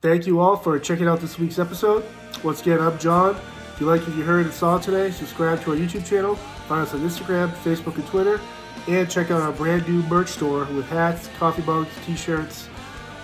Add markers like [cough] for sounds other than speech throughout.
Thank you all for checking out this week's episode. Once again, I'm John. If you like what you heard and saw today, subscribe to our YouTube channel, find us on Instagram, Facebook, and Twitter, and check out our brand new merch store with hats, coffee mugs, t-shirts,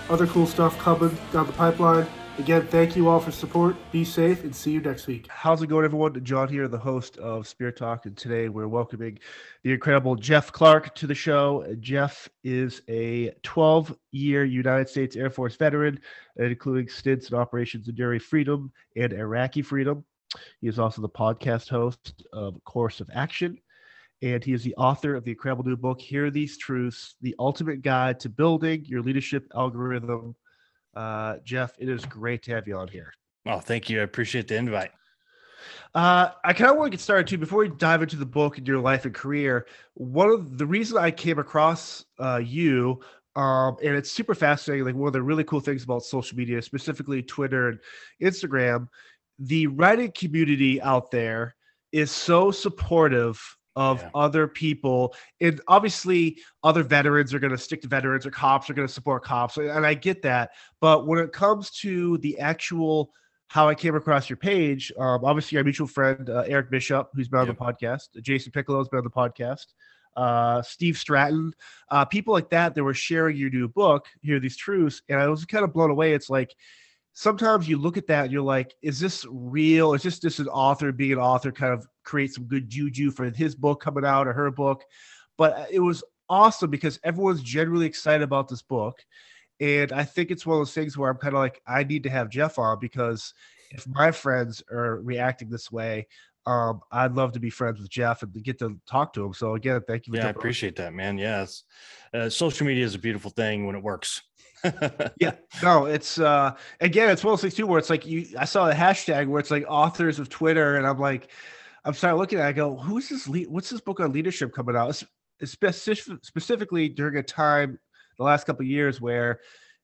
other cool stuff coming down the pipeline. Again, thank you all for support. Be safe and see you next week. How's it going, everyone? John here, the host of Spirit Talk, and today we're welcoming the incredible Jeff Clark to the show. Jeff is a 12 year United States Air Force veteran, including stints in operations Enduring Freedom and Iraqi Freedom. He is also the podcast host of Course of Action, and he is the author of the incredible new book, Hear These Truths The Ultimate Guide to Building Your Leadership Algorithm uh, Jeff, it is great to have you on here. Oh, thank you. I appreciate the invite. Uh, I kind of want to get started too. Before we dive into the book and your life and career, one of the reason I came across uh, you, um, and it's super fascinating. Like one of the really cool things about social media, specifically Twitter and Instagram, the writing community out there is so supportive of yeah. other people. And obviously, other veterans are going to stick to veterans, or cops are going to support cops. And I get that. But when it comes to the actual how I came across your page, um, obviously, our mutual friend, uh, Eric Bishop, who's been on the podcast, Jason Piccolo's been on the podcast. Uh, Steve Stratton, uh, people like that that were sharing your new book, Hear These Truths, and I was kind of blown away. It's like sometimes you look at that and you're like, is this real? Is this just an author being an author kind of create some good juju for his book coming out or her book? But uh, it was awesome because everyone's generally excited about this book. And I think it's one of those things where I'm kind of like, I need to have Jeff on because if my friends are reacting this way, um, I'd love to be friends with Jeff and get to talk to him. So again, thank you. yeah, I appreciate on. that, man. Yes, uh, social media is a beautiful thing when it works [laughs] yeah, no, it's uh again, it's one of those things too where it's like you I saw the hashtag where it's like authors of Twitter, and I'm like, I'm starting looking at it, I go, who's this lead what's this book on leadership coming out? It's, specific, specifically during a time the last couple years where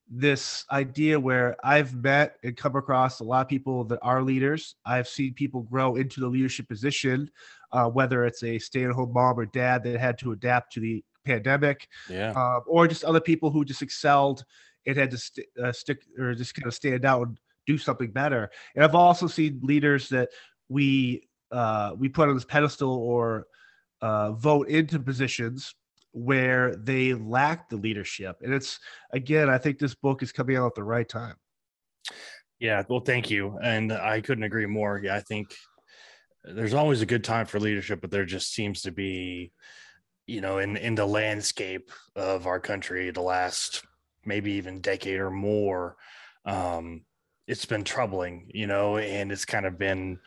this idea where I've met and come across a lot of people that are leaders. I've seen people grow into the leadership position, uh, whether it's a stay-at-home mom or dad that had to adapt to the pandemic, yeah, uh, or just other people who just excelled it had to st- uh, stick or just kind of stand out and do something better. And I've also seen leaders that we uh, we put on this pedestal or uh, vote into positions where they lack the leadership. And it's again, I think this book is coming out at the right time. Yeah, well, thank you, and I couldn't agree more. Yeah, I think there's always a good time for leadership, but there just seems to be, you know, in in the landscape of our country, the last maybe even decade or more, um, it's been troubling, you know, and it's kind of been,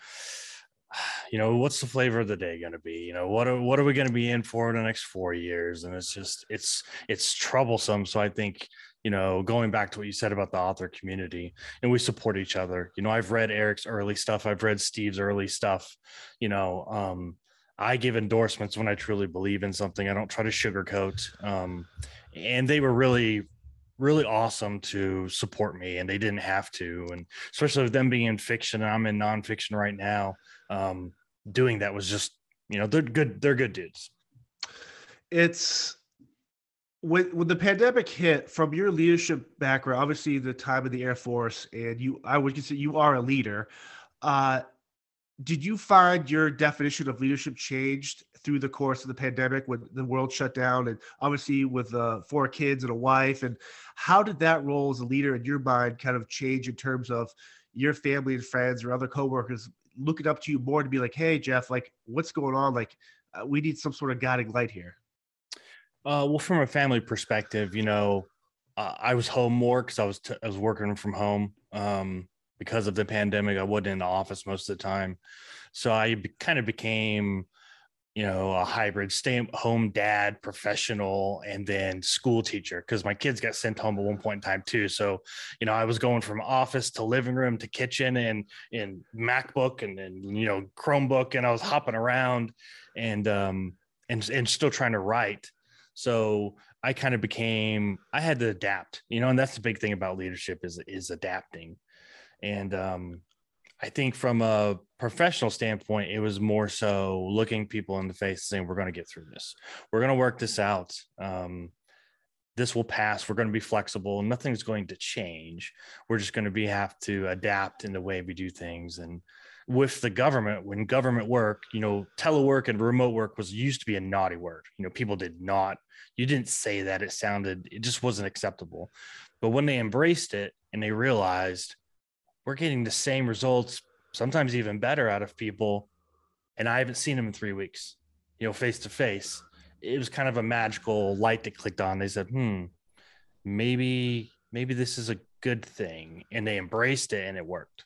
you know, what's the flavor of the day going to be? You know, what are what are we going to be in for in the next four years? And it's just it's it's troublesome. So I think you know, going back to what you said about the author community, and we support each other. You know, I've read Eric's early stuff, I've read Steve's early stuff. You know, um, I give endorsements when I truly believe in something. I don't try to sugarcoat. Um, and they were really really awesome to support me and they didn't have to and especially with them being in fiction and i'm in nonfiction right now um, doing that was just you know they're good they're good dudes. It's when when the pandemic hit from your leadership background obviously the time of the air force and you i would consider you are a leader uh did you find your definition of leadership changed through the course of the pandemic when the world shut down and obviously with uh, four kids and a wife? And how did that role as a leader in your mind kind of change in terms of your family and friends or other coworkers looking up to you more to be like hey jeff like what's going on? Like uh, we need some sort of guiding light here. Uh, well from a family perspective you know uh, i was home more because i was t- I was working from home. Um, because of the pandemic i wasn't in the office most of the time. So i be- kind of became you know, a hybrid stay at home dad, professional, and then school teacher because my kids got sent home at one point in time too. So, you know, I was going from office to living room to kitchen and in MacBook and then, you know, Chromebook, and I was hopping around and, um, and, and still trying to write. So I kind of became, I had to adapt, you know, and that's the big thing about leadership is, is adapting. And, um, I think from a professional standpoint, it was more so looking people in the face saying, we're going to get through this. We're going to work this out. Um, this will pass. We're going to be flexible. Nothing's going to change. We're just going to be have to adapt in the way we do things. And with the government, when government work, you know, telework and remote work was used to be a naughty word. You know, people did not, you didn't say that. It sounded, it just wasn't acceptable. But when they embraced it and they realized we're getting the same results, sometimes even better out of people. And I haven't seen them in three weeks, you know, face to face. It was kind of a magical light that clicked on. They said, hmm, maybe, maybe this is a good thing. And they embraced it and it worked.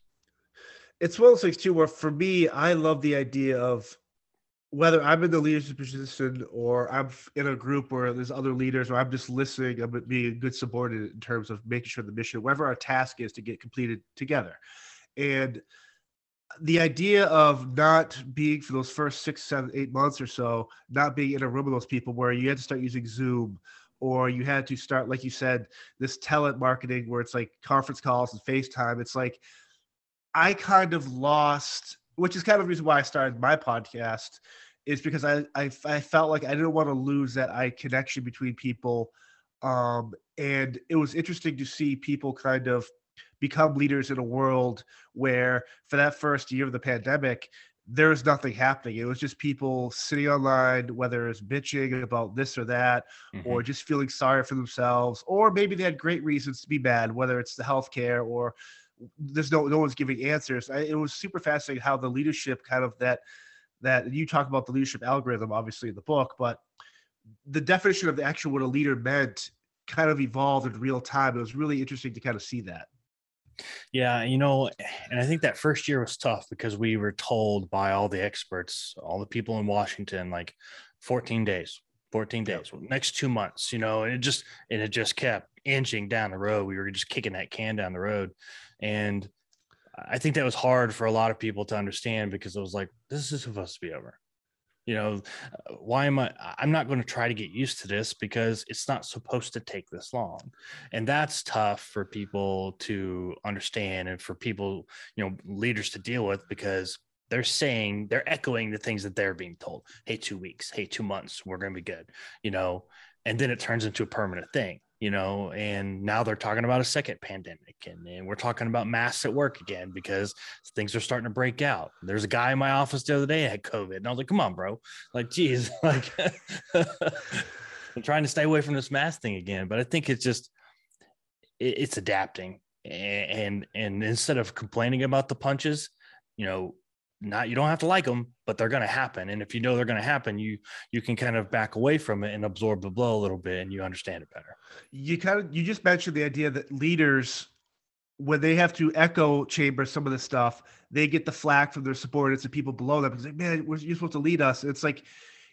It's one of those things too, where for me, I love the idea of whether I'm in the leadership position or I'm in a group where there's other leaders, or I'm just listening, I'm being a good subordinate in terms of making sure the mission, whatever our task is, to get completed together. And the idea of not being for those first six, seven, eight months or so, not being in a room with those people where you had to start using Zoom or you had to start, like you said, this talent marketing where it's like conference calls and FaceTime. It's like I kind of lost which is kind of the reason why I started my podcast, is because I I, I felt like I didn't want to lose that eye connection between people, um, and it was interesting to see people kind of become leaders in a world where for that first year of the pandemic there was nothing happening. It was just people sitting online, whether it's bitching about this or that, mm-hmm. or just feeling sorry for themselves, or maybe they had great reasons to be mad, whether it's the healthcare or there's no no one's giving answers. I, it was super fascinating how the leadership kind of that that you talk about the leadership algorithm obviously in the book, but the definition of the actual what a leader meant kind of evolved in real time. It was really interesting to kind of see that. Yeah, you know, and I think that first year was tough because we were told by all the experts, all the people in Washington, like 14 days, 14 days, yeah. next two months, you know, and it just and it just kept inching down the road. We were just kicking that can down the road. And I think that was hard for a lot of people to understand because it was like, this is supposed to be over. You know, why am I? I'm not going to try to get used to this because it's not supposed to take this long. And that's tough for people to understand and for people, you know, leaders to deal with because they're saying, they're echoing the things that they're being told. Hey, two weeks, hey, two months, we're going to be good, you know, and then it turns into a permanent thing you know, and now they're talking about a second pandemic and, and we're talking about masks at work again because things are starting to break out. There's a guy in my office the other day had COVID and I was like, come on, bro. Like, geez, [laughs] like [laughs] I'm trying to stay away from this mask thing again. But I think it's just, it, it's adapting. And, and instead of complaining about the punches, you know, not you don't have to like them but they're going to happen. And if you know they're going to happen you you can kind of back away from it and absorb the blow a little bit and you understand it better. You kind of you just mentioned the idea that leaders when they have to echo chamber some of the stuff they get the flack from their subordinates and people below them. It's like man you're supposed to lead us. It's like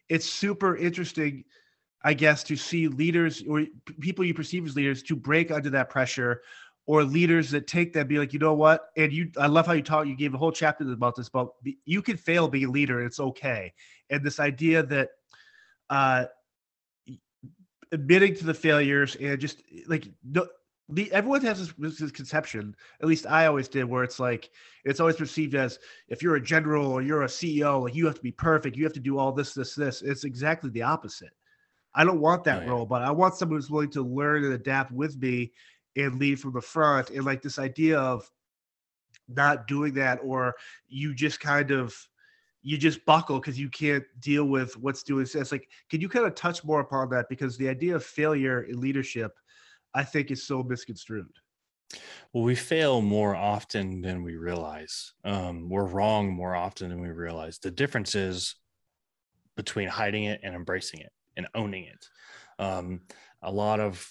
it's super interesting i guess to see leaders or people you perceive as leaders to break under that pressure or leaders that take that be like you know what? And you i love how you talk you gave a whole chapter about this but you can fail being a leader it's okay. And this idea that uh admitting to the failures and just like no, the, everyone has this, this conception at least i always did where it's like it's always perceived as if you're a general or you're a ceo like you have to be perfect you have to do all this this this. It's exactly the opposite. I don't want that yeah. role but i want someone who's willing to learn and adapt with me and lead from the front and like this idea of not doing that or you just kind of you just buckle because you can't deal with what's doing it's like can you kind of touch more upon that? Because the idea of failure in leadership i think is so misconstrued. Well we fail more often than we realize. Um, we're wrong more often than we realize. The difference is between hiding it and embracing it and owning it. Um, a lot of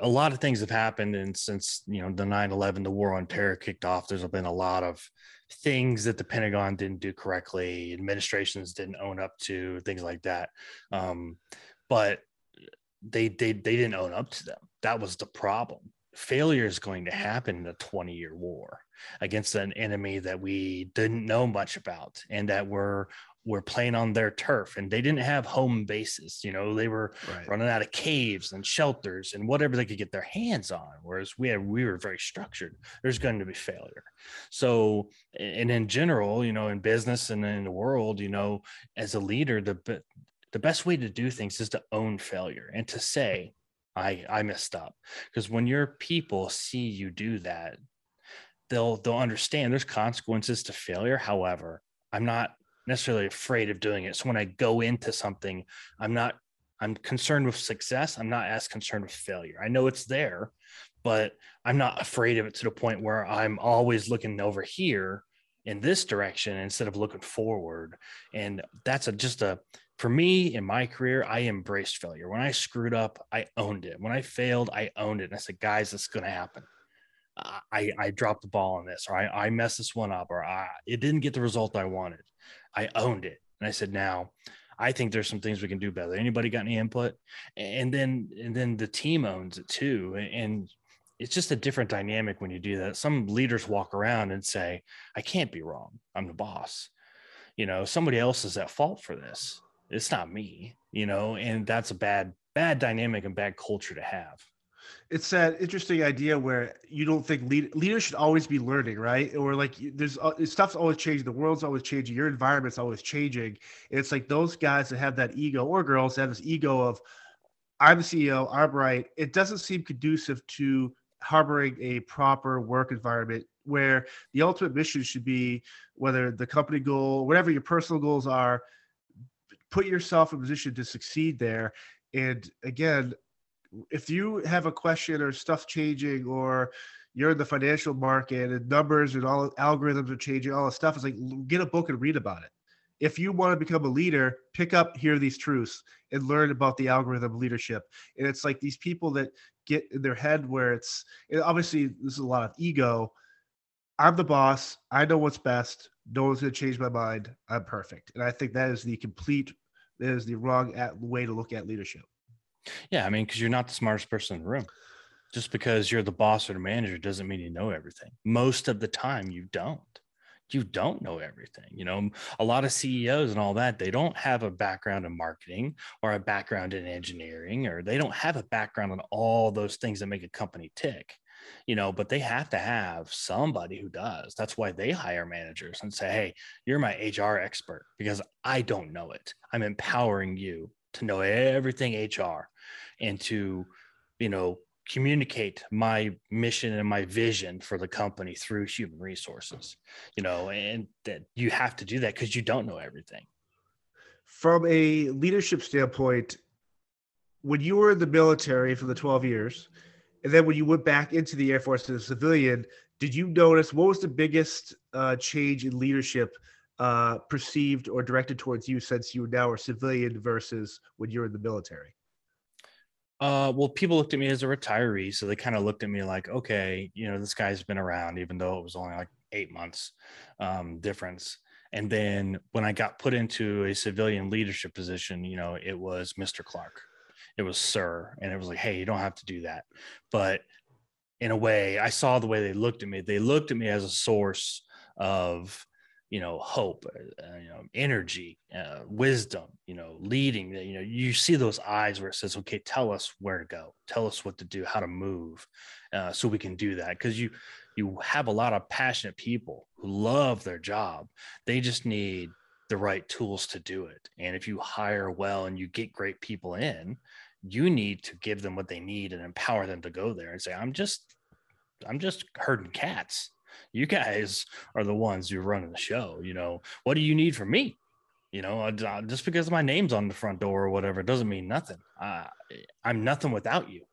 a lot of things have happened and since you know the 9-11 the war on terror kicked off there's been a lot of things that the pentagon didn't do correctly administrations didn't own up to things like that. Um, but they, they they didn't own up to them. That was the problem. Failure is going to happen in a 20 year war against an enemy that we didn't know much about and that were were playing on their turf and they didn't have home bases you know they were right. running out of caves and shelters and whatever they could get their hands on whereas we had we were very structured. There's going to be failure. So and in general you know in business and in the world you know as a leader the the best way to do things is to own failure and to say i i messed up. Because when your people see you do that they'll they'll understand there's consequences to failure. However i'm not necessarily afraid of doing it so when i go into something i'm not i'm concerned with success i'm not as concerned with failure i know it's there but i'm not afraid of it to the point where i'm always looking over here in this direction instead of looking forward and that's a just a for me in my career, I embraced failure. When I screwed up, I owned it. When I failed, I owned it. And I said, guys, it's going to happen. I, I dropped the ball on this, or I, I messed this one up, or I, it didn't get the result I wanted. I owned it. And I said, now I think there's some things we can do better. Anybody got any input? And then, and then the team owns it too. And it's just a different dynamic when you do that. Some leaders walk around and say, I can't be wrong. I'm the boss. You know, somebody else is at fault for this. It's not me, you know, and that's a bad, bad dynamic and bad culture to have it's that interesting idea where you don't think lead, leaders should always be learning, right? Or like there's uh, stuff's always changing, the world's always changing, your environment's always changing. And it's like those guys that have that ego, or girls that have this ego of, I'm the CEO, I'm right. It doesn't seem conducive to harboring a proper work environment where the ultimate mission should be whether the company goal, whatever your personal goals are, put yourself in a position to succeed there. And again, if you have a question or stuff changing or you're in the financial market and numbers and all algorithms are changing, all this stuff, it's like get a book and read about it. If you want to become a leader, pick up Hear These Truths and learn about the algorithm leadership. And it's like these people that get in their head where it's obviously this is a lot of ego. I'm the boss. I know what's best. No one's going to change my mind. I'm perfect. And I think that is the complete, that is the wrong way to look at leadership. Yeah, I mean, because you're not the smartest person in the room. Just because you're the boss or the manager doesn't mean you know everything. Most of the time, you don't. You don't know everything. You know, a lot of CEOs and all that, they don't have a background in marketing or a background in engineering, or they don't have a background in all those things that make a company tick you know, but they have to have somebody who does. That's why they hire managers and say, Hey, you're my HR expert because I don't know it. I'm empowering you to know everything HR and to, you know, communicate my mission and my vision for the company through human resources, you know, and that you have to do that because you don't know everything. From a leadership standpoint, when you were in the military for the 12 years, and then when you went back into the Air Force as a civilian, did you notice what was the biggest uh, change in leadership uh, perceived or directed towards you since you now are civilian versus when you're in the military? Uh, well, people looked at me as a retiree, so they kind of looked at me like, okay, you know, this guy's been around, even though it was only like eight months um, difference. And then when I got put into a civilian leadership position, you know, it was Mr. Clark, it was Sir, and it was like, hey, you don't have to do that. But in a way, I saw the way they looked at me. They looked at me as a source of you know hope uh, uh, you know energy uh, wisdom you know leading you know you see those eyes where it says okay tell us where to go. Tell us what to do how to move uh, so we can do that. Because you you have a lot of passionate people who love their job. They just need the right tools to do it. And if you hire well and you get great people in you need to give them what they need and empower them to go there and say i'm just i'm just herding cats you guys are the ones who are running the show. You know, what do you need from me? You know, just because my name's on the front door or whatever doesn't mean nothing. I'm nothing without you.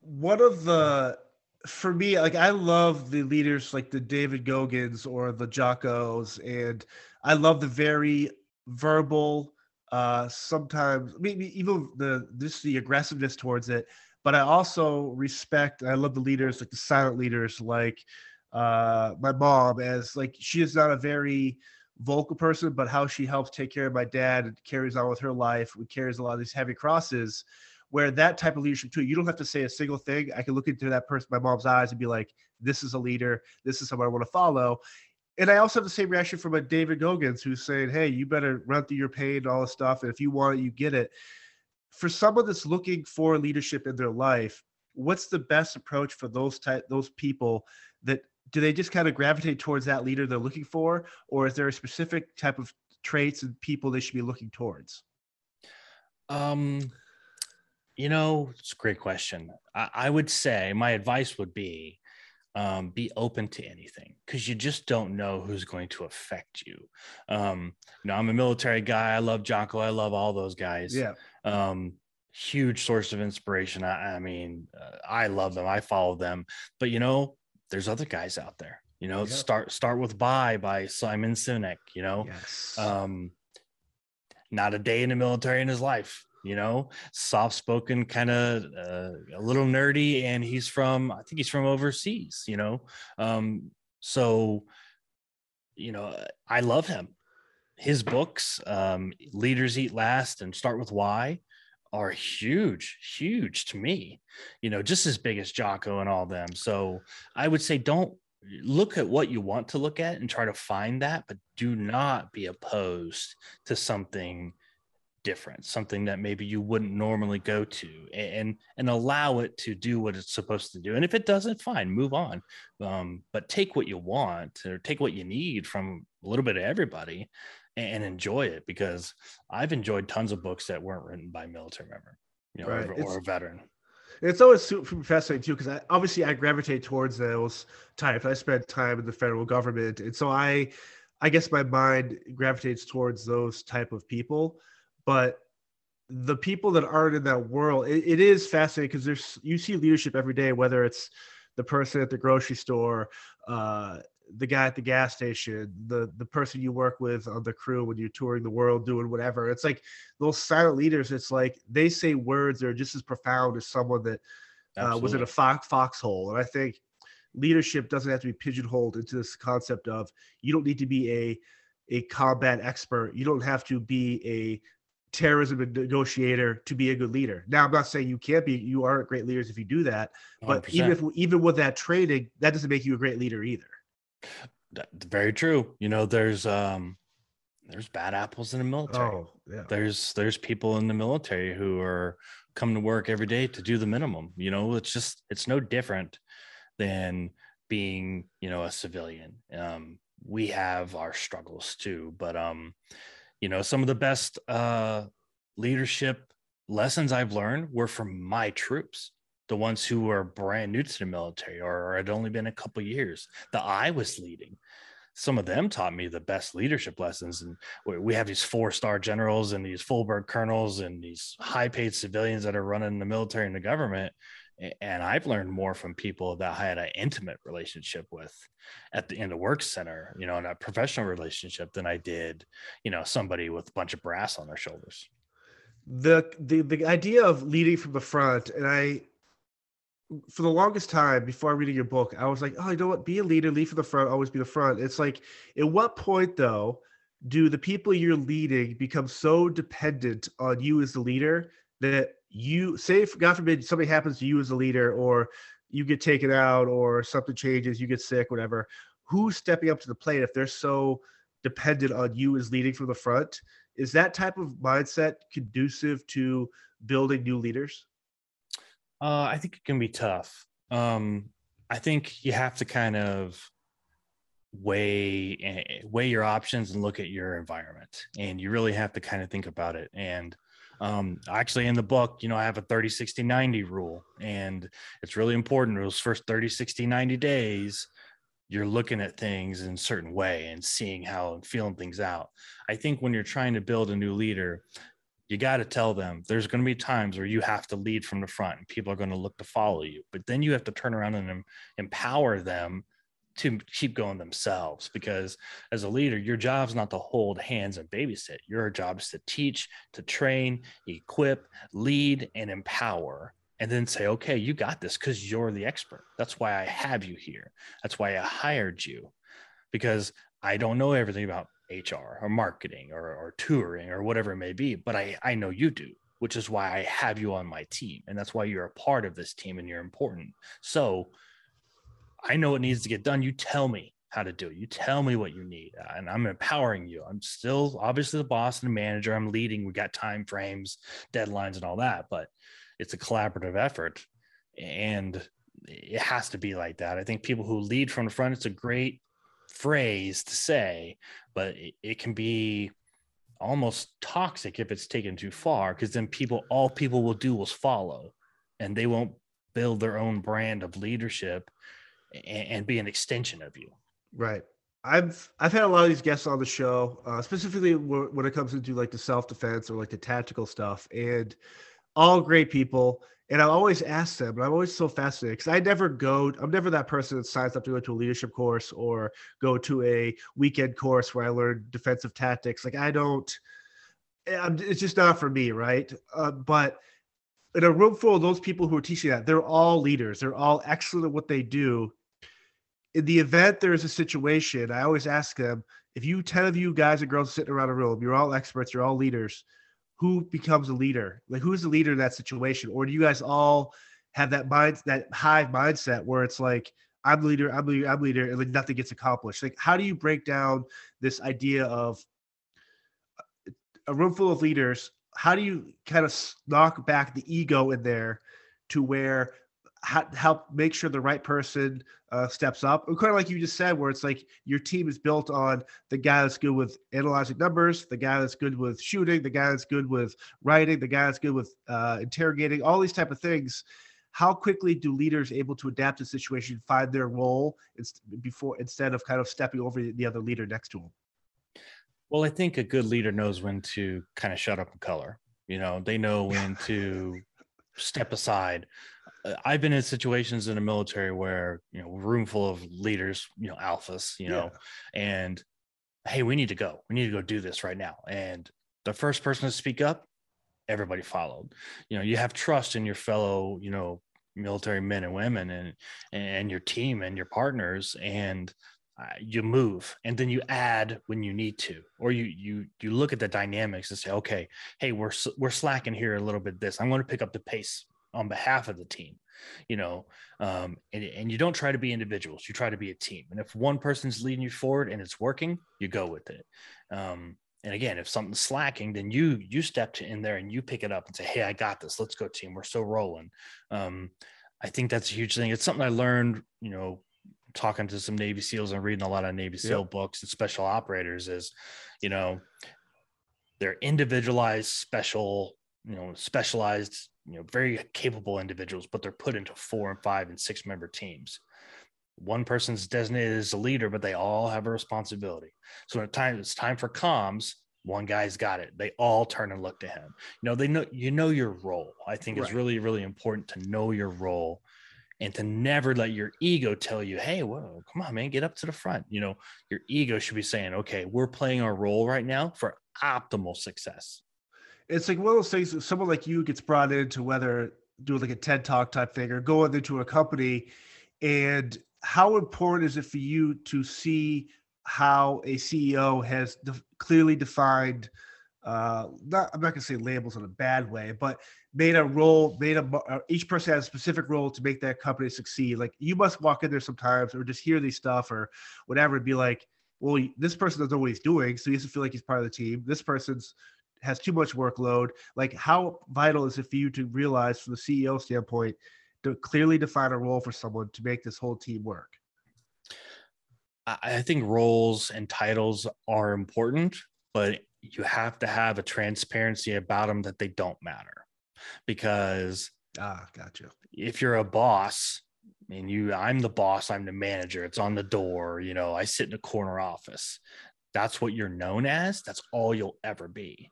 One of the, for me, like I love the leaders like the David Goggins or the Jocko's, and I love the very verbal, uh, sometimes maybe even the this the aggressiveness towards it but I also respect. I love the leaders, like the silent leaders, like uh, my mom, as like she is not a very vocal person, but how she helps take care of my dad and carries on with her life, we carries a lot of these heavy crosses. where that type of leadership too, you don't have to say a single thing. I can look into that person, my mom's eyes, and be like, "This is a leader. This is someone I want to follow." And I also have the same reaction from a David Goggins who's saying, "Hey, you better run through your pain and all this stuff, and if you want it, you get it." For someone that's looking for leadership in their life, what's the best approach for those type those people that do they just kind of gravitate towards that leader they're looking for? Or is there a specific type of traits and people they should be looking towards? Um you know it's a great question. I, I would say my advice would be um, be open to anything because you just don't know who's going to affect you. Um, you know, I'm a military guy. I love Jocko. I love all those guys. Yeah. Um, huge source of inspiration. I, I mean, uh, I love them. I follow them. But you know, there's other guys out there. You know, start start with "Why" by Simon Sinek. You know, yes. um, not a day in the military in his life. You know, soft spoken, kind of uh, a little nerdy, and he's from I think he's from overseas. You know, um, so you know I love him. His books, um, "Leaders Eat Last" and "Start with Why." are huge, huge to me, you know, just as big as Jocko and all them. So I would say don't look at what you want to look at and try to find that, but do not be opposed to something different, something that maybe you wouldn't normally go to and and allow it to do what it's supposed to do. And if it doesn't, fine, move on. Um, but take what you want or take what you need from a little bit of everybody and enjoy it because I've enjoyed tons of books that weren't written by military member, you know, right. or, or, a veteran. It's always super fascinating too because I, obviously I gravitate towards those types. I spent time in the federal government, and so I, I guess my mind gravitates towards those type of people. But the people that aren't in that world, it, it is fascinating because there's you see leadership every day, whether it's the person at the grocery store, uh, the guy at the gas station, the the person you work with on the crew when you're touring the world doing whatever. It's like those silent leaders. It's like they say words that are just as profound as someone that uh, was in a fox foxhole. And I think leadership doesn't have to be pigeonholed into this concept of you don't need to be a a combat expert. You don't have to be a terrorism negotiator to be a good leader. Now, I'm not saying you can't be. You are great leaders if you do that. But 100%. even if even with that training, that doesn't make you a great leader either. That's very true. You know, there's um there's bad apples in the military. Oh, yeah. There's there's people in the military who are coming to work every day to do the minimum. You know, it's just it's no different than being, you know, a civilian. Um, we have our struggles too, but um, you know, some of the best uh leadership lessons I've learned were from my troops the ones who were brand new to the military or had only been a couple years that I was leading. Some of them taught me the best leadership lessons. And we have these four star generals and these full bird colonels and these high paid civilians that are running the military and the government. And I've learned more from people that I had an intimate relationship with at the in the work center, you know, in a professional relationship than I did, you know, somebody with a bunch of brass on their shoulders. The the the idea of leading from the front, and I for the longest time before reading your book, I was like, oh, you know what? Be a leader, lead from the front, always be the front. It's like, at what point though do the people you're leading become so dependent on you as the leader that you say, if God forbid, something happens to you as a leader, or you get taken out, or something changes, you get sick, whatever. Who's stepping up to the plate if they're so dependent on you as leading from the front? Is that type of mindset conducive to building new leaders? Uh, I think it can be tough. Um, I think you have to kind of weigh eh, weigh your options and look at your environment, and you really have to kind of think about it. And um, actually, in the book, you know, I have a 30, 60, 90 rule, and it's really important. Those first 30, 60, 90 days, you're looking at things in a certain way and seeing how and feeling things out. I think when you're trying to build a new leader, you got to tell them there's going to be times where you have to lead from the front and people are going to look to follow you but then you have to turn around and empower them to keep going themselves because as a leader your job is not to hold hands and babysit your job is to teach to train equip lead and empower and then say okay you got this because you're the expert that's why i have you here that's why i hired you because i don't know everything about HR or marketing or, or touring or whatever it may be, but I, I know you do, which is why I have you on my team. And that's why you're a part of this team and you're important. So I know what needs to get done. You tell me how to do it. You tell me what you need. Uh, and I'm empowering you. I'm still obviously the boss and the manager. I'm leading. We got time frames, deadlines, and all that, but it's a collaborative effort. And it has to be like that. I think people who lead from the front, it's a great phrase to say, but it, it can be almost toxic if it's taken too far because then people all people will do is follow and they won't build their own brand of leadership and, and be an extension of you right i've i've had a lot of these guests on the show uh, specifically when it comes into like the self-defense or like the tactical stuff and all great people and I always ask them, and I'm always so fascinated because I never go, I'm never that person that signs up to go to a leadership course or go to a weekend course where I learn defensive tactics. Like, I don't, eh, it's just not for me, right? Uh, but in a room full of those people who are teaching that, they're all leaders, they're all excellent at what they do. In the event there's a situation, I always ask them if you 10 of you guys and girls sitting around a room, you're all experts, you're all leaders who becomes a leader? Like who's the leader in that situation? Or do you guys all have that mind that hive mindset where it's like I'm the leader, I'm the leader, I'm the leader, and like nothing gets accomplished? Like how do you break down this idea of a room full of leaders? How do you kind of knock back the ego in there to where help make sure the right person uh, steps up. kind of like you just said, where it's like your team is built on the guy that's good with analyzing numbers, the guy that's good with shooting, the guy that's good with writing, the guy that's good with uh, interrogating, all these type of things. How quickly do leaders able to adapt to situation, find their role before instead of kind of stepping over the other leader next to them? Well, I think a good leader knows when to kind of shut up and color. You know, they know when to step aside I've been in situations in the military where you know room full of leaders, you know, alphas, you know, yeah. and hey, we need to go. We need to go do this right now. And the first person to speak up, everybody followed. You know, you have trust in your fellow, you know, military men and women and and your team and your partners and uh, you move and then you add when you need to or you you you look at the dynamics and say okay hey we're we're slacking here a little bit this i'm going to pick up the pace on behalf of the team you know um, and, and you don't try to be individuals you try to be a team. And if one person's leading you forward and it's working you go with it. Um, and again if something's slacking then you you step in there and you pick it up and say hey i got this. Let's go team. We're still rolling. Um, i think that's a huge thing. It's something i learned you know talking to some navy seals and reading a lot of navy seal yep. books and special operators is you know they're individualized special you know specialized you know very capable individuals but they're put into four and five and six member teams. One person's designated as a leader but they all have a responsibility. So when time it's time for comms one guy's got it. They all turn and look to him. You know they know you know your role. I think right. it's really really important to know your role and to never let your ego tell you hey whoa come on man get up to the front. You know your ego should be saying okay we're playing our role right now for optimal success it's like one of those things. Someone like you gets brought in to whether do like a TED Talk type thing or go into a company, and how important is it for you to see how a CEO has de- clearly defined? Uh, not I'm not gonna say labels in a bad way, but made a role, made a uh, each person has a specific role to make that company succeed. Like you must walk in there sometimes or just hear these stuff or whatever and be like, well, this person doesn't know what he's doing, so he doesn't feel like he's part of the team. This person's has too much workload. Like, how vital is it for you to realize, from the CEO standpoint, to clearly define a role for someone to make this whole team work? I think roles and titles are important, but you have to have a transparency about them that they don't matter. Because ah, gotcha. If you're a boss and you, I'm the boss, I'm the manager. It's on the door. You know, I sit in a corner office. That's what you're known as. That's all you'll ever be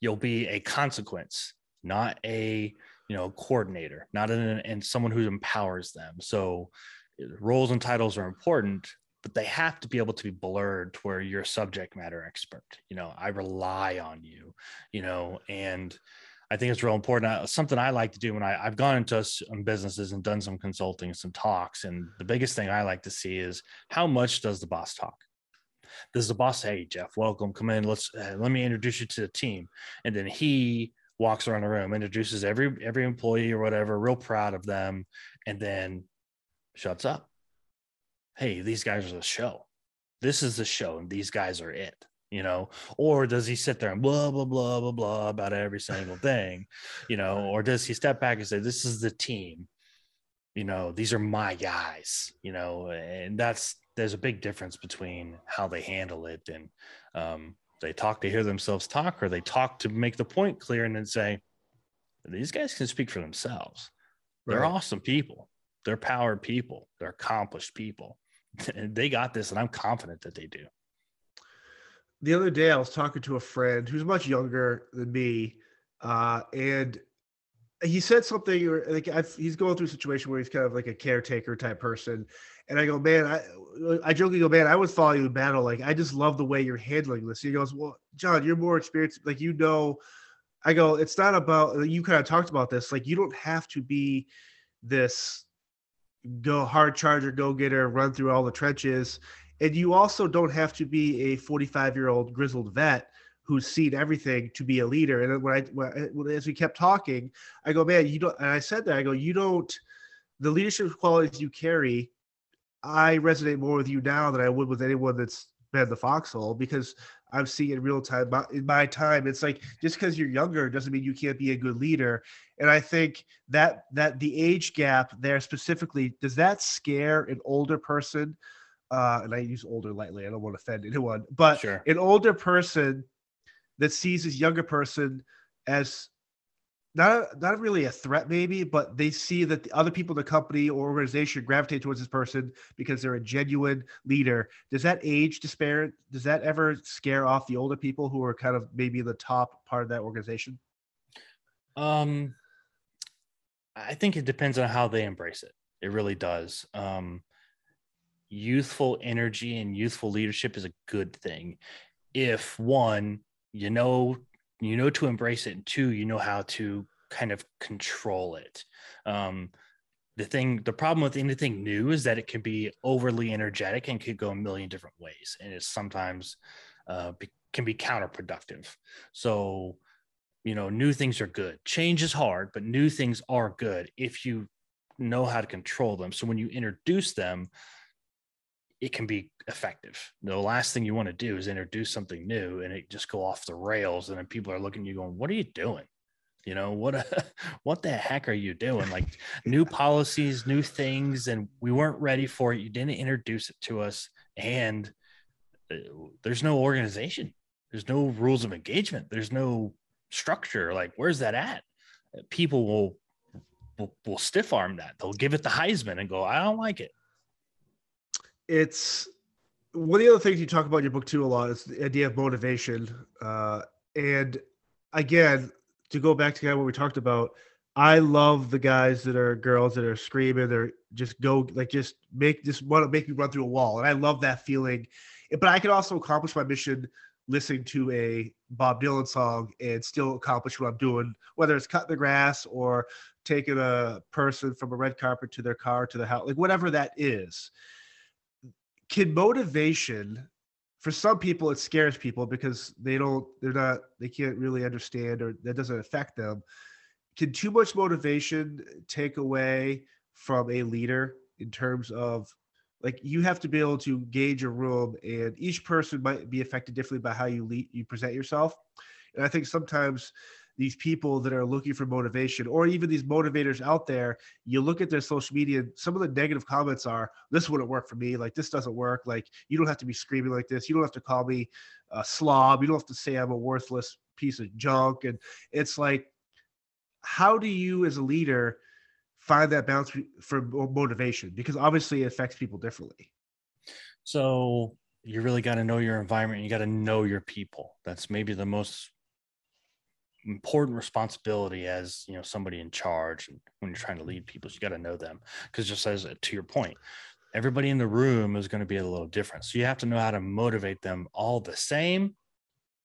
you'll be a consequence, not a you know coordinator, not an and someone who empowers them. So roles and titles are important, but they have to be able to be blurred to where you're a subject matter expert. You know, I rely on you, you know, and I think it's real important. Uh, something I like to do when I, I've gone into some businesses and done some consulting, some talks, and the biggest thing I like to see is how much does the boss talk? This is the boss. Hey, Jeff, welcome. Come in. Let's uh, let me introduce you to the team. And then he walks around the room, introduces every every employee or whatever, real proud of them, and then shuts up. Hey, these guys are the show. This is the show, and these guys are it. You know, or does he sit there and blah blah blah blah blah about every single thing, you know, or does he step back and say, "This is the team, you know, these are my guys," you know, and that's there's a big difference between how they handle it and um, they talk to hear themselves talk or they talk to make the point clear and then say these guys can speak for themselves. They're awesome people. They're powered people. They're accomplished people. [laughs] They got this and i'm confident that they do. The other day i was talking to a friend who's much younger than me uh, and he said something or like I've, he's going through a situation where he's kind of like a caretaker type person and I go, man, I I jokingly go, man, I would follow you in battle. Like, I just love the way you're handling this. He goes, well, John, you're more experienced. Like, you know, I go, it's not about. You kind of talked about this. Like, you don't have to be this go hard charger, go getter, run through all the trenches, and you also don't have to be a 45 year old grizzled vet who's seen everything to be a leader. And when I, when, as we kept talking, I go, man, you don't. And I said that I go, you don't. The leadership qualities you carry I resonate more with you now than I would with anyone that's been the foxhole because I'm seeing in real time in my time. It's like just because you're younger doesn't mean you can't be a good leader. And I think that that the age gap there specifically does that scare an older person? Uh, and I use older lightly. I don't want to offend anyone, but sure. an older person that sees this younger person as not not really a threat maybe but they see that the other people in the company or organization gravitate towards this person because they're a genuine leader. Does that age disparate does that ever scare off the older people who are kind of maybe the top part of that organization? Um i think it depends on how they embrace it. It really does. Um youthful energy and youthful leadership is a good thing. If one you know you know to embrace it and two you know how to kind of control it. Um, the thing the problem with anything new is that it can be overly energetic and could go a million different ways and it sometimes uh, be, can be counterproductive. So you know new things are good. Change is hard but new things are good if you know how to control them. So when you introduce them it can be effective. The last thing you want to do is introduce something new and it just go off the rails. And then people are looking at you going, what are you doing? You know, what, [laughs] what the heck are you doing? Like new policies, new things. And we weren't ready for it. You didn't introduce it to us. And uh, there's no organization. There's no rules of engagement. There's no structure. Like, where's that at? People will, will, will stiff arm that. They'll give it the Heisman and go, I don't like it it's one of the other things you talk about in your book too a lot is the idea of motivation. Uh, and again, to go back to kind of what we talked about, I love the guys that are girls that are screaming, they're just go like just make just want to make me run through a wall. And I love that feeling. But I can also accomplish my mission listening to a Bob Dylan song and still accomplish what I'm doing, whether it's cutting the grass or taking a person from a red carpet to their car to the house, like whatever that is can motivation for some people it scares people because they don't they're not they can't really understand or that doesn't affect them. Can too much motivation take away from a leader in terms of like you have to be able to gauge a room and each person might be affected differently by how you lead you present yourself. And i think sometimes these people that are looking for motivation or even these motivators out there you look at their social media some of the negative comments are this wouldn't work for me. Like this doesn't work. Like you don't have to be screaming like this. You don't have to call me a slob. You don't have to say i'm a worthless piece of junk. And it's like how do you as a leader find that balance for motivation? Because obviously it affects people differently. So you really got to know your environment. You got to know your people. That's maybe the most important responsibility as you know somebody in charge and when you're trying to lead people you got to know them. Because just as uh, to your point everybody in the room is going to be a little different. So you have to know how to motivate them all the same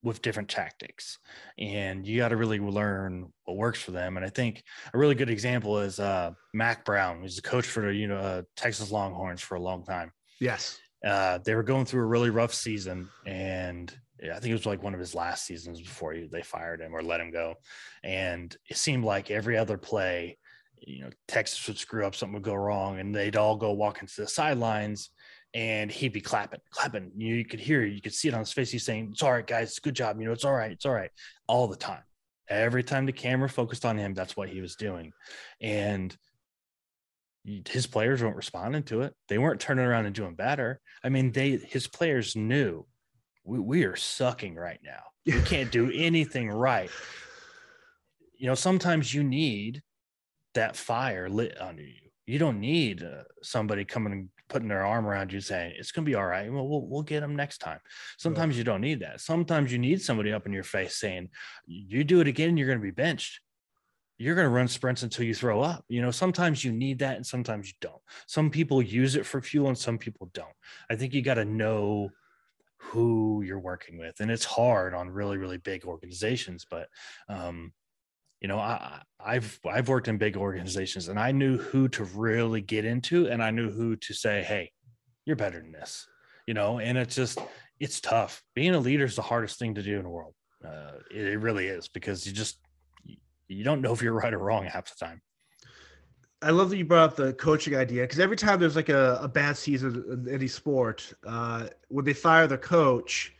with different tactics. And you got to really learn what works for them. And i think a really good example is uh, mack brown. Who's a coach for the you know uh, texas longhorns for a long time. Yes. Uh, they were going through a really rough season and I think it was like one of his last seasons before he, they fired him or let him go. And it seemed like every other play, you know, Texas would screw up, something would go wrong, and they'd all go walk into the sidelines and he'd be clapping, clapping. You, you could hear, you could see it on his face. He's saying, It's all right, guys, good job. You know, it's all right, it's all right, all the time. Every time the camera focused on him, that's what he was doing. And his players weren't responding to it. They weren't turning around and doing better. I mean, they his players knew we, we are sucking right now. [laughs] We can't do anything right. You know, sometimes you need that fire lit under you. You don't need uh, somebody coming and putting their arm around you saying it's going to be all right. Well, we'll, we'll get them next time. Sometimes you don't need that. Sometimes you need somebody up in your face saying, you do it again, you're going to be benched. You're going to run sprints until you throw up. You know, sometimes you need that and sometimes you don't. Some people use it for fuel and some people don't. I think you got to know who you're working with. And it's hard on really, really big organizations, but, um, you know, I, I've I've worked in big organizations, and I knew who to really get into, and I knew who to say, "Hey, you're better than this," you know. And it's just it's tough. Being a leader is the hardest thing to do in the world. Uh, it, it really is because you just you don't know if you're [laughs] right or wrong half the time. I love that you brought up the coaching idea because every time there's like a, a bad season in any sport, uh, when they fire the coach,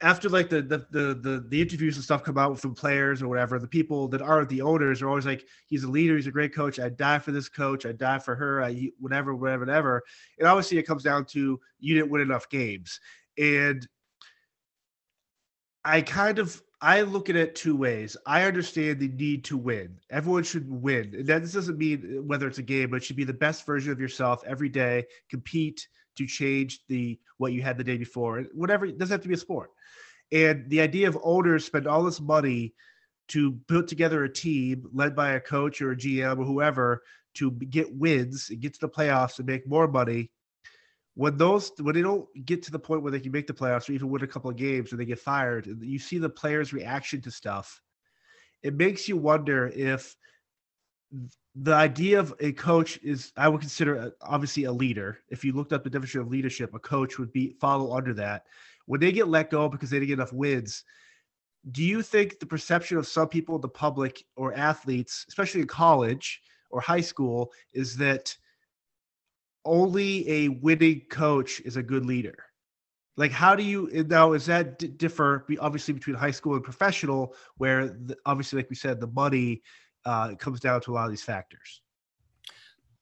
after like the, the the the the interviews and stuff come out from players or whatever, the people that aren't the owners are always like, "He's a leader. He's a great coach. I die for this coach. I die for her. I whatever, whatever, whatever." And obviously, it comes down to you didn't win enough games, and I kind of I look at it two ways. I understand the need to win. Everyone should win. And that doesn't mean uh, whether it's a game, but it should be the best version of yourself every day. Compete to change the what you had the day before. Whatever it doesn't have to be a sport. And the idea of owners spend all this money to put together a team led by a coach or a GM or whoever to get wins and get to the playoffs and make more money when those when they don't get to the point where they can make the playoffs or even win a couple of games or they get fired you see the players reaction to stuff. It makes you wonder if the idea of a coach is i would consider uh, obviously a leader. If you looked up the definition of leadership a coach would be follow under that. When they get let go because they didn't get enough wins do you think the perception of some people the public or athletes especially in college or high school is that only a winning coach is a good leader. Like, how do you now? Is that d- differ obviously between high school and professional, where the, obviously, like we said, the money uh, comes down to a lot of these factors.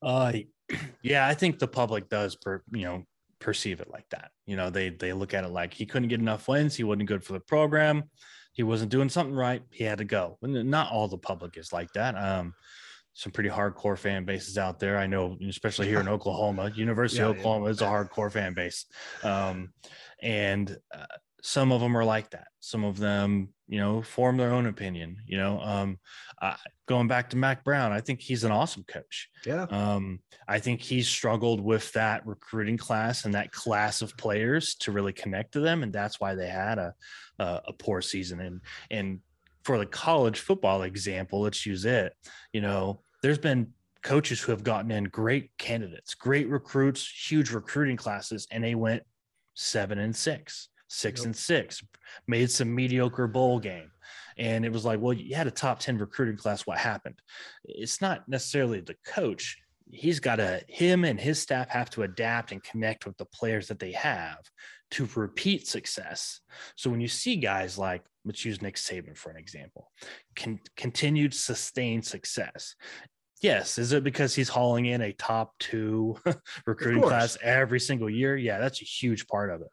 Uh, yeah, I think the public does, per, you know, perceive it like that. You know, they they look at it like he couldn't get enough wins, he wasn't good for the program, he wasn't doing something right, he had to go. And not all the public is like that. Um, some pretty hardcore fan bases out there. I know, especially here in [laughs] Oklahoma, University yeah, of Oklahoma yeah. is a hardcore fan base. Um, and uh, some of them are like that. Some of them, you know, form their own opinion. You know, um, uh, going back to Mack Brown, I think he's an awesome coach. Yeah. Um, I think he's struggled with that recruiting class and that class of players to really connect to them, and that's why they had a a, a poor season. And and for the college football example, let's use it. You know, there's been coaches who have gotten in great candidates, great recruits, huge recruiting classes, and they went seven and six, six yep. and six, made some mediocre bowl game. And it was like, well, you had a top 10 recruiting class. What happened? It's not necessarily the coach. He's got to, him and his staff have to adapt and connect with the players that they have to repeat success. So when you see guys like, let's use Nick Saban for an example, con- continued sustained success. Yes, is it because he's hauling in a top two [laughs] recruiting class every single year? Yeah, that's a huge part of it.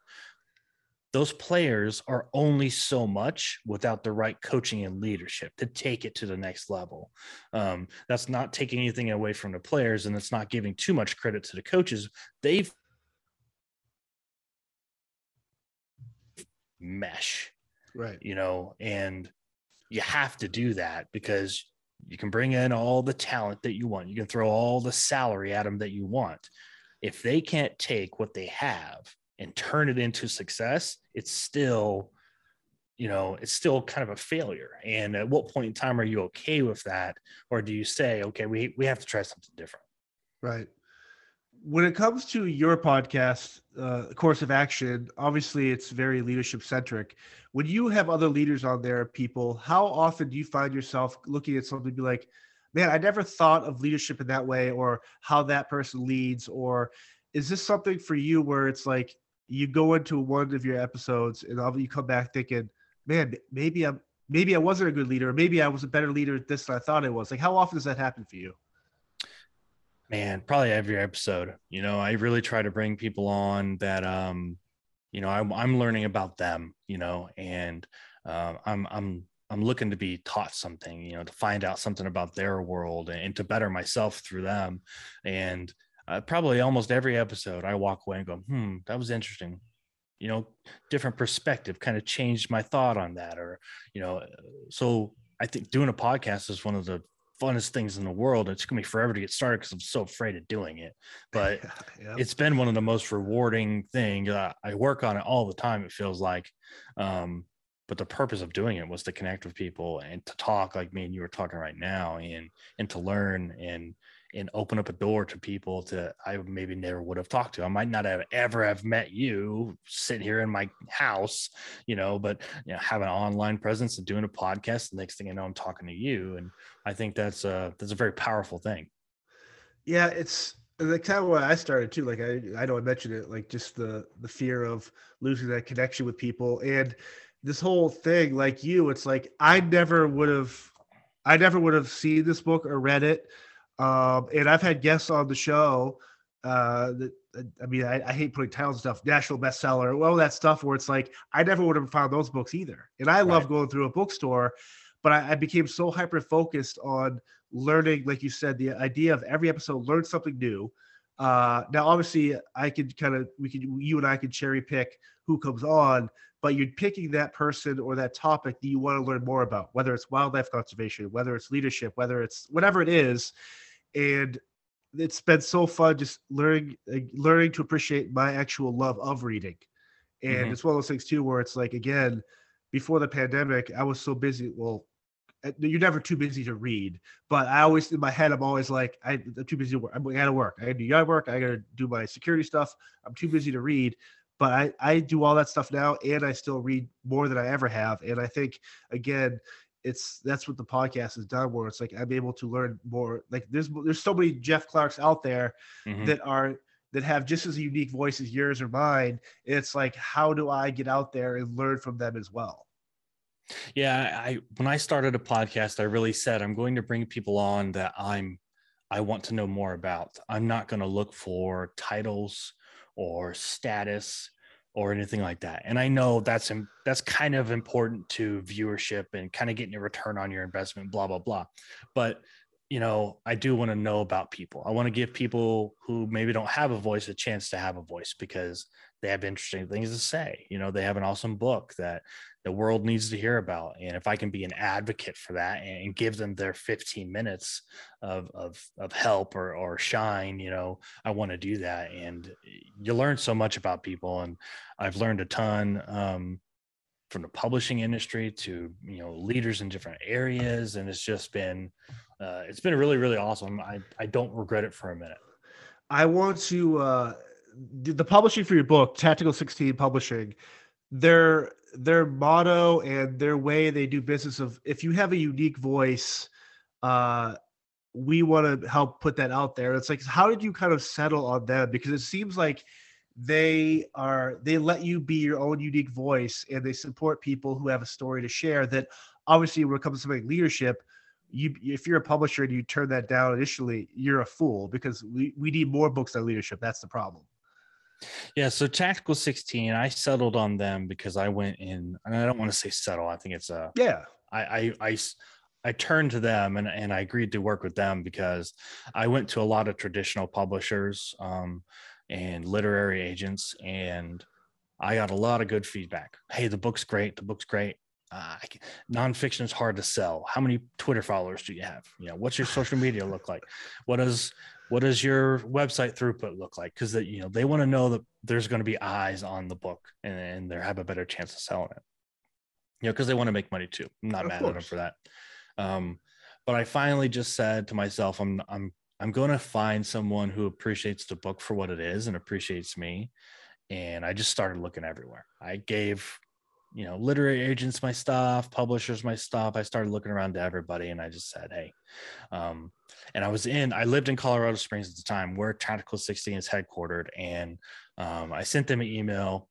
Those players are only so much without the right coaching and leadership to take it to the next level. Um, that's not taking anything away from the players, and it's not giving too much credit to the coaches. They've mesh. Right. You know, and you have to do that because you can bring in all the talent that you want. You can throw all the salary at them that you want. If they can't take what they have and turn it into success, it's still, you know, it's still kind of a failure. And at what point in time are you okay with that? Or do you say, okay, we, we have to try something different? Right when it comes to your podcast, uh, Course of Action, obviously it's very leadership centric. When you have other leaders on there, people, how often do you find yourself looking at something and be like, man, I never thought of leadership in that way, or how that person leads, or is this something for you where it's like you go into one of your episodes and you come back thinking, man, maybe I'm maybe I wasn't a good leader, or maybe I was a better leader at this than I thought I was. Like, how often does that happen for you? Man, probably every episode. You know, I really try to bring people on that, um, you know, I'm, I'm learning about them. You know, and uh, I'm I'm I'm looking to be taught something. You know, to find out something about their world and, and to better myself through them. And uh, probably almost every episode, I walk away and go, "Hmm, that was interesting." You know, different perspective kind of changed my thought on that, or you know, so I think doing a podcast is one of the funnest things in the world. It's gonna be forever to get started because I'm so afraid of doing it. But [laughs] yeah. it's been one of the most rewarding things. Uh, I work on it all the time. It feels like, um, but the purpose of doing it was to connect with people and to talk like me and you were talking right now, and and to learn and and open up a door to people to I maybe never would have talked to. I might not have ever have met you sitting here in my house, you know, but you know, have an online presence and doing a podcast. The next thing I know, I'm talking to you, and I think that's a that's a very powerful thing. Yeah, it's the kind of what I started too. Like I I know I mentioned it, like just the the fear of losing that connection with people and this whole thing. Like you, it's like I never would have. I never would have seen this book or read it um, and I've had guests on the show uh, that I mean, I, I, hate putting titles and stuff, national bestseller, well, that stuff where it's like I never would have found those books either. And I right. love going through a bookstore, but I, I became so hyper focused on learning, like you said, the idea of every episode, learn something new. Uh, now, obviously, I could kind of we could you and I could cherry pick who comes on, but you're picking that person or that topic that you want to learn more about, whether it's wildlife conservation, whether it's leadership, whether it's whatever it is and it's been so fun just learning learning to appreciate my actual love of reading and mm-hmm. it's one of those things too where it's like again before the pandemic i was so busy well eh, you're never too busy to read but i always in my head i'm always like I, am too busy to work i gotta work i gotta do yard work i gotta do my security stuff i'm too busy to read but I, I do all that stuff now and i still read more than i ever have and i think again it's that's what the podcast has done where it's like i'm able to learn more like there's there's so many jeff clarks out there mm-hmm. that are that have just as unique voice as yours or mine it's like how do i get out there and learn from them as well yeah i when i started a podcast i really said i'm going to bring people on that i'm i want to know more about i'm not going to look for titles or status or anything like that. And I know that's that's kind of important to viewership and kind of getting a return on your investment, blah blah blah. But you know, I do want to know about people. I want to give people who maybe don't have a voice a chance to have a voice because they have interesting things to say. You know, they have an awesome book that the world needs to hear about. And if I can be an advocate for that and give them their 15 minutes of, of, of help or, or shine, you know, I want to do that. And you learn so much about people. And I've learned a ton um, from the publishing industry to, you know, leaders in different areas. And it's just been, uh, it's been really, really awesome. I, I don't regret it for a minute. I want to, uh, the publishing for your book, Tactical 16 Publishing, their their motto and their way they do business of if you have a unique voice, uh, we want to help put that out there. It's like how did you kind of settle on them? Because it seems like they are they let you be your own unique voice and they support people who have a story to share that obviously when it comes to something like leadership you if you're a publisher and you turn that down initially you're a fool because we, we need more books on leadership that's the problem yeah, so Tactical 16, I settled on them because I went in, and I don't want to say settle. I think it's a yeah. I I I, I turned to them and and I agreed to work with them because I went to a lot of traditional publishers um, and literary agents, and I got a lot of good feedback. Hey, the book's great. The book's great. Uh, nonfiction is hard to sell. How many Twitter followers do you have? You know, what's your social media look like? What does what does your website throughput look like because that you know they want to know that there's going to be eyes on the book and, and they have a better chance of selling it you know because they want to make money too i'm not of mad course. at them for that um, but i finally just said to myself i'm i'm I'm going to find someone who appreciates the book for what it is and appreciates me. And I just started looking everywhere. I gave, you know, literary agents my stuff, publishers my stuff. I started looking around to everybody and I just said, hey, um, and I was in, I lived in Colorado Springs at the time where Tactical 16 is headquartered. And um, I sent them an email.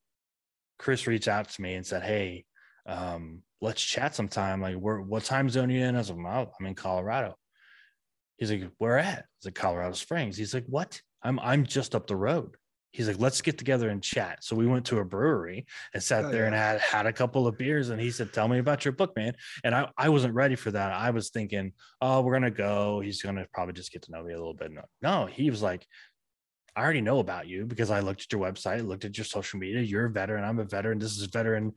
Chris reached out to me and said, hey, um, let's chat sometime. Like, where, what time zone are you in? I was like, well, I'm in Colorado. He's like, where at? It's like Colorado Springs. He's like, what? I'm I'm just up the road. He's like, let's get together and chat. So we went to a brewery and sat oh, there yeah. and had had a couple of beers. And he said, Tell me about your book, man. And I, I wasn't ready for that. I was thinking, oh, we're gonna go. He's gonna probably just get to know me a little bit. No, no, he was like, I already know about you because I looked at your website, looked at your social media. You're a veteran. I'm a veteran. This is a veteran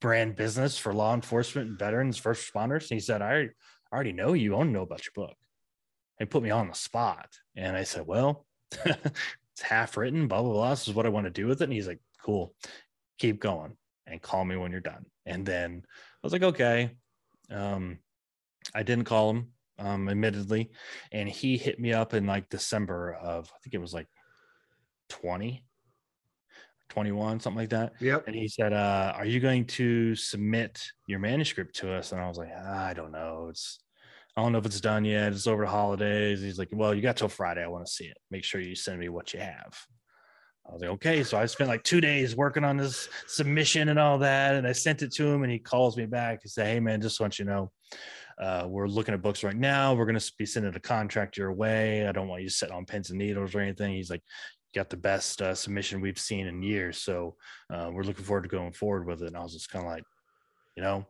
brand business for law enforcement and veterans, first responders. And he said, I already know you. I want to know about your book and put me on the spot. And I said, Well, [laughs] it's half written, blah, blah, blah. This is what I want to do with it. And he's like, Cool, keep going and call me when you're done. And then I was like, Okay. Um, I didn't call him, um, admittedly. And he hit me up in like December of, I think it was like 20, 21, something like that. Yep. And he said, uh, Are you going to submit your manuscript to us? And I was like, I don't know. It's, I don't know if it's done yet. It's over the holidays. He's like, Well, you got till Friday. I want to see it. Make sure you send me what you have. I was like, okay. So I spent like two days working on this submission and all that. And I sent it to him and he calls me back and said, Hey man, just want you to know, uh, we're looking at books right now. We're going to be sending a contract your way. I don't want you to sit on pins and needles or anything. He's like, got the best uh, submission we've seen in years. So uh, we're looking forward to going forward with it. And I was just kind of like, you know,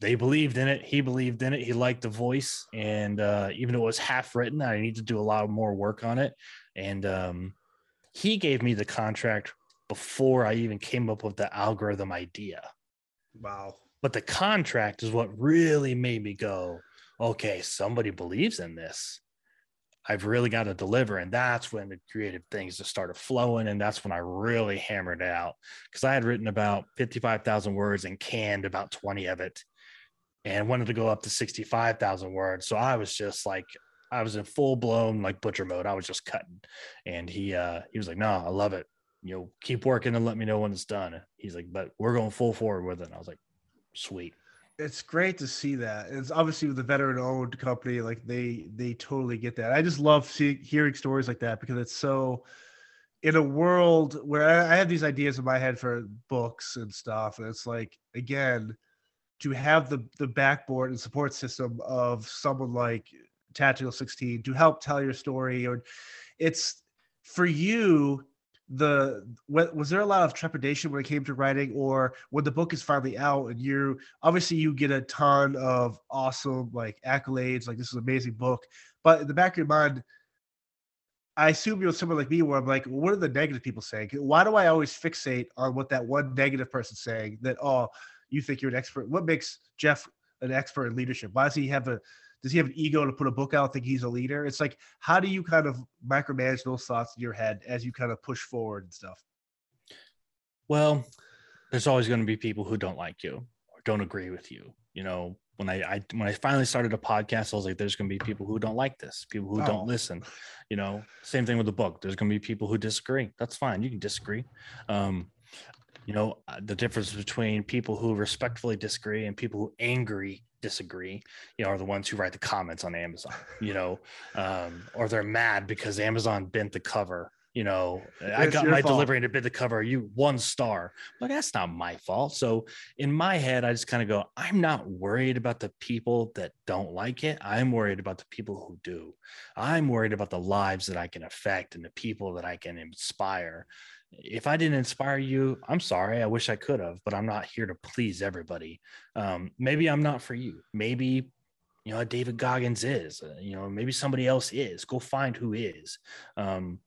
they believed in it. He believed in it. He liked the voice, and uh, even though it was half written, I need to do a lot more work on it. And um, he gave me the contract before I even came up with the algorithm idea. Wow! But the contract is what really made me go, okay, somebody believes in this. I've really got to deliver. And that's when the creative things just started flowing. And that's when I really hammered it out because I had written about 55,000 words and canned about 20 of it and wanted to go up to 65,000 words. So I was just like, I was in full blown like butcher mode. I was just cutting. And he, uh, he was like, no, I love it. You know, keep working and let me know when it's done. He's like, but we're going full forward with it. And I was like, sweet. It's great to see that. It's obviously with a veteran owned company, like they, they totally get that. I just love seeing, hearing stories like that because it's so, in a world where I have these ideas in my head for books and stuff. And it's like, again, to have the the backboard and support system of someone like Tactical 16 to help tell your story or it's for you the was there a lot of trepidation when it came to writing or when the book is finally out and you obviously you get a ton of awesome like accolades like this is an amazing book but in the back of your mind I assume you're someone like me where I'm like, well, what are the negative people saying? Why do I always fixate on what that one negative person's saying that, oh, you think you're an expert. What makes Jeff an expert in leadership? Why does he have a does he have an ego to put a book out think he's a leader? It's like how do you kind of micromanage those thoughts in your head as you kind of push forward and stuff? Well there's always going to be people who don't like you or don't agree with you you know? When I, I when i finally started a podcast i was like there's going to be people who don't like this people who oh. don't listen you know? Same thing with the book. There's going to be people who disagree. That's fine you can disagree. Um you know uh, the difference between people who respectfully disagree and people who angry disagree you know are the ones who write the comments on amazon you know um, or they're mad because amazon bent the cover you know. I got my fault. delivery and it bent the cover you one star. But that's not my fault. So in my head i just kind of go i'm not worried about the people that don't like it. I'm worried about the people who do. I'm worried about the lives that i can affect and the people that i can inspire if I didn't inspire you, I'm sorry. I wish I could have, but I'm not here to please everybody. Um, maybe I'm not for you. Maybe, you know, David Goggins is, uh, you know, maybe somebody else is. Go find who is. Um,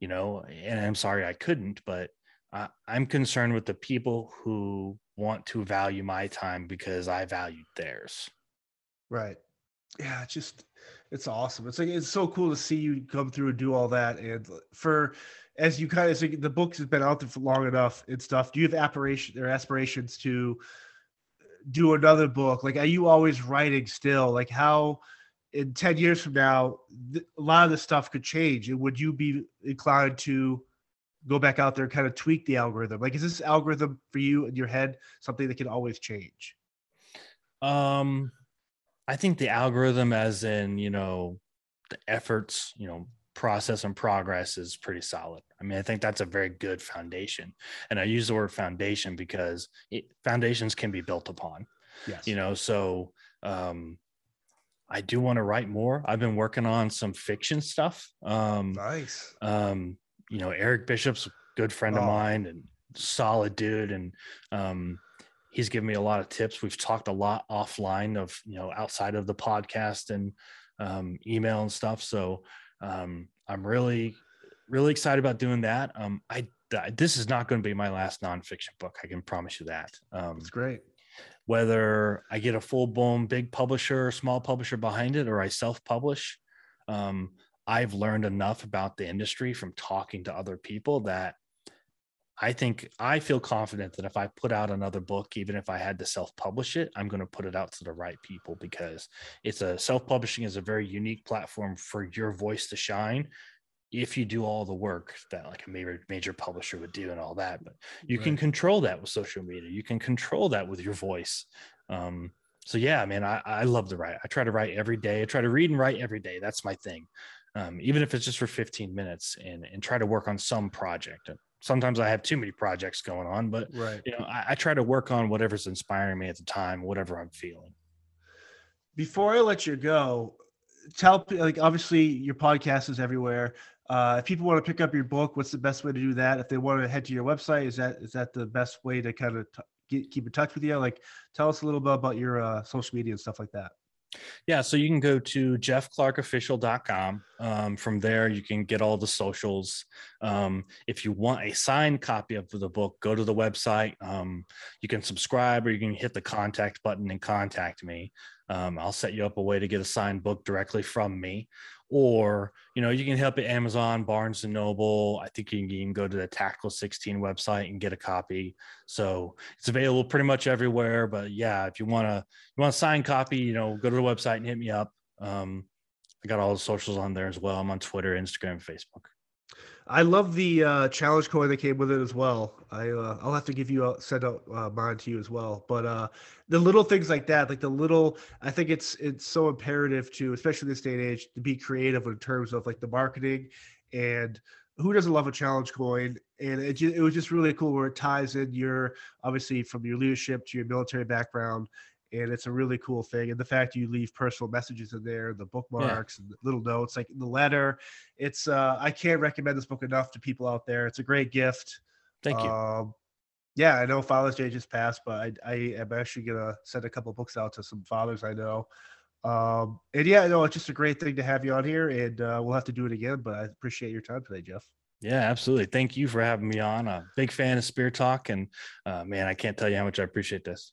you know, and I'm sorry I couldn't, but I, I'm concerned with the people who want to value my time because I valued theirs. Right. Yeah, just it's awesome. It's like it's so cool to see you come through and do all that. And for as you kind of so the book has been out there for long enough and stuff. Do you have aspiration or aspirations to do another book? Like, are you always writing still? Like, how in 10 years from now, th- a lot of this stuff could change. And would you be inclined to go back out there and kind of tweak the algorithm? Like, is this algorithm for you in your head something that can always change? Um, I think the algorithm, as in, you know, the efforts, you know, process and progress is pretty solid. I mean, I think that's a very good foundation. And I use the word foundation because it, foundations can be built upon. Yes. You know, so um, I do want to write more. I've been working on some fiction stuff. Um, nice. Um, you know, Eric Bishop's a good friend of Oh. mine and solid dude. And um, he's given me a lot of tips. We've talked a lot offline of, you know, outside of the podcast and um, email and stuff. So um, I'm really, really excited about doing that. Um, I, th- this is not going to be my last nonfiction book. I can promise you that. Um, It's great. whether I get a full blown big publisher, small publisher behind it, or I self publish, um, I've learned enough about the industry from talking to other people that I think I feel confident that if I put out another book, even if I had to self publish it, I'm going to put it out to the right people because it's a self publishing is a very unique platform for your voice to shine if you do all the work that like a major major publisher would do and all that but you can control that with social media. You can control that with your voice. Um so yeah man i i love to write. I try to write every day. I try to read and write every day. That's my thing. Um even if it's just for 15 minutes and and try to work on some project sometimes i have too many projects going on but Right. you know i, I try to work on whatever's inspiring me at the time whatever i'm feeling Before I let you go, tell like obviously your podcast is everywhere. Uh, if people want to pick up your book, what's the best way to do that? If they want to head to your website, is that is that the best way to kind of t- get, keep in touch with you? Like, tell us a little bit about your uh, social media and stuff like that. Yeah, so you can go to jeffclarkofficial.com. Um, from there, you can get all the socials. Um, if you want a signed copy of the book, go to the website. Um, you can subscribe or you can hit the contact button and contact me. Um, I'll set you up a way to get a signed book directly from me. Or, you know, you can help at Amazon, Barnes and Noble. I think you can even go to the Tactical 16 website and get a copy. So it's available pretty much everywhere. But yeah, if you want to you want a signed copy, you know, go to the website and hit me up. Um, I got all the socials on there as well. I'm on Twitter, Instagram, Facebook. I love the uh, challenge coin that came with it as well. I uh, I'll have to give you a, send out uh, mine to you as well. But uh, the little things like that, like the little, I think it's it's so imperative to, especially this day and age, to be creative in terms of like the marketing and who doesn't love a challenge coin? And it it was just really cool where it ties in your obviously from your leadership to your military background. And it's a really cool thing. And the fact you leave personal messages in there, the bookmarks and the little notes, like the letter, it's uh I can't recommend this book enough to people out there. It's a great gift. Thank you. Um, yeah, I know Father's Day just passed, but I, I am actually gonna send a couple books out to some fathers I know. Um, and yeah, no, it's just a great thing to have you on here, and uh, we'll have to do it again. But I appreciate your time today, Jeff. Yeah, absolutely. Thank you for having me on. A big fan of Spear Talk, and uh, man, I can't tell you how much I appreciate this.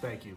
Thank you.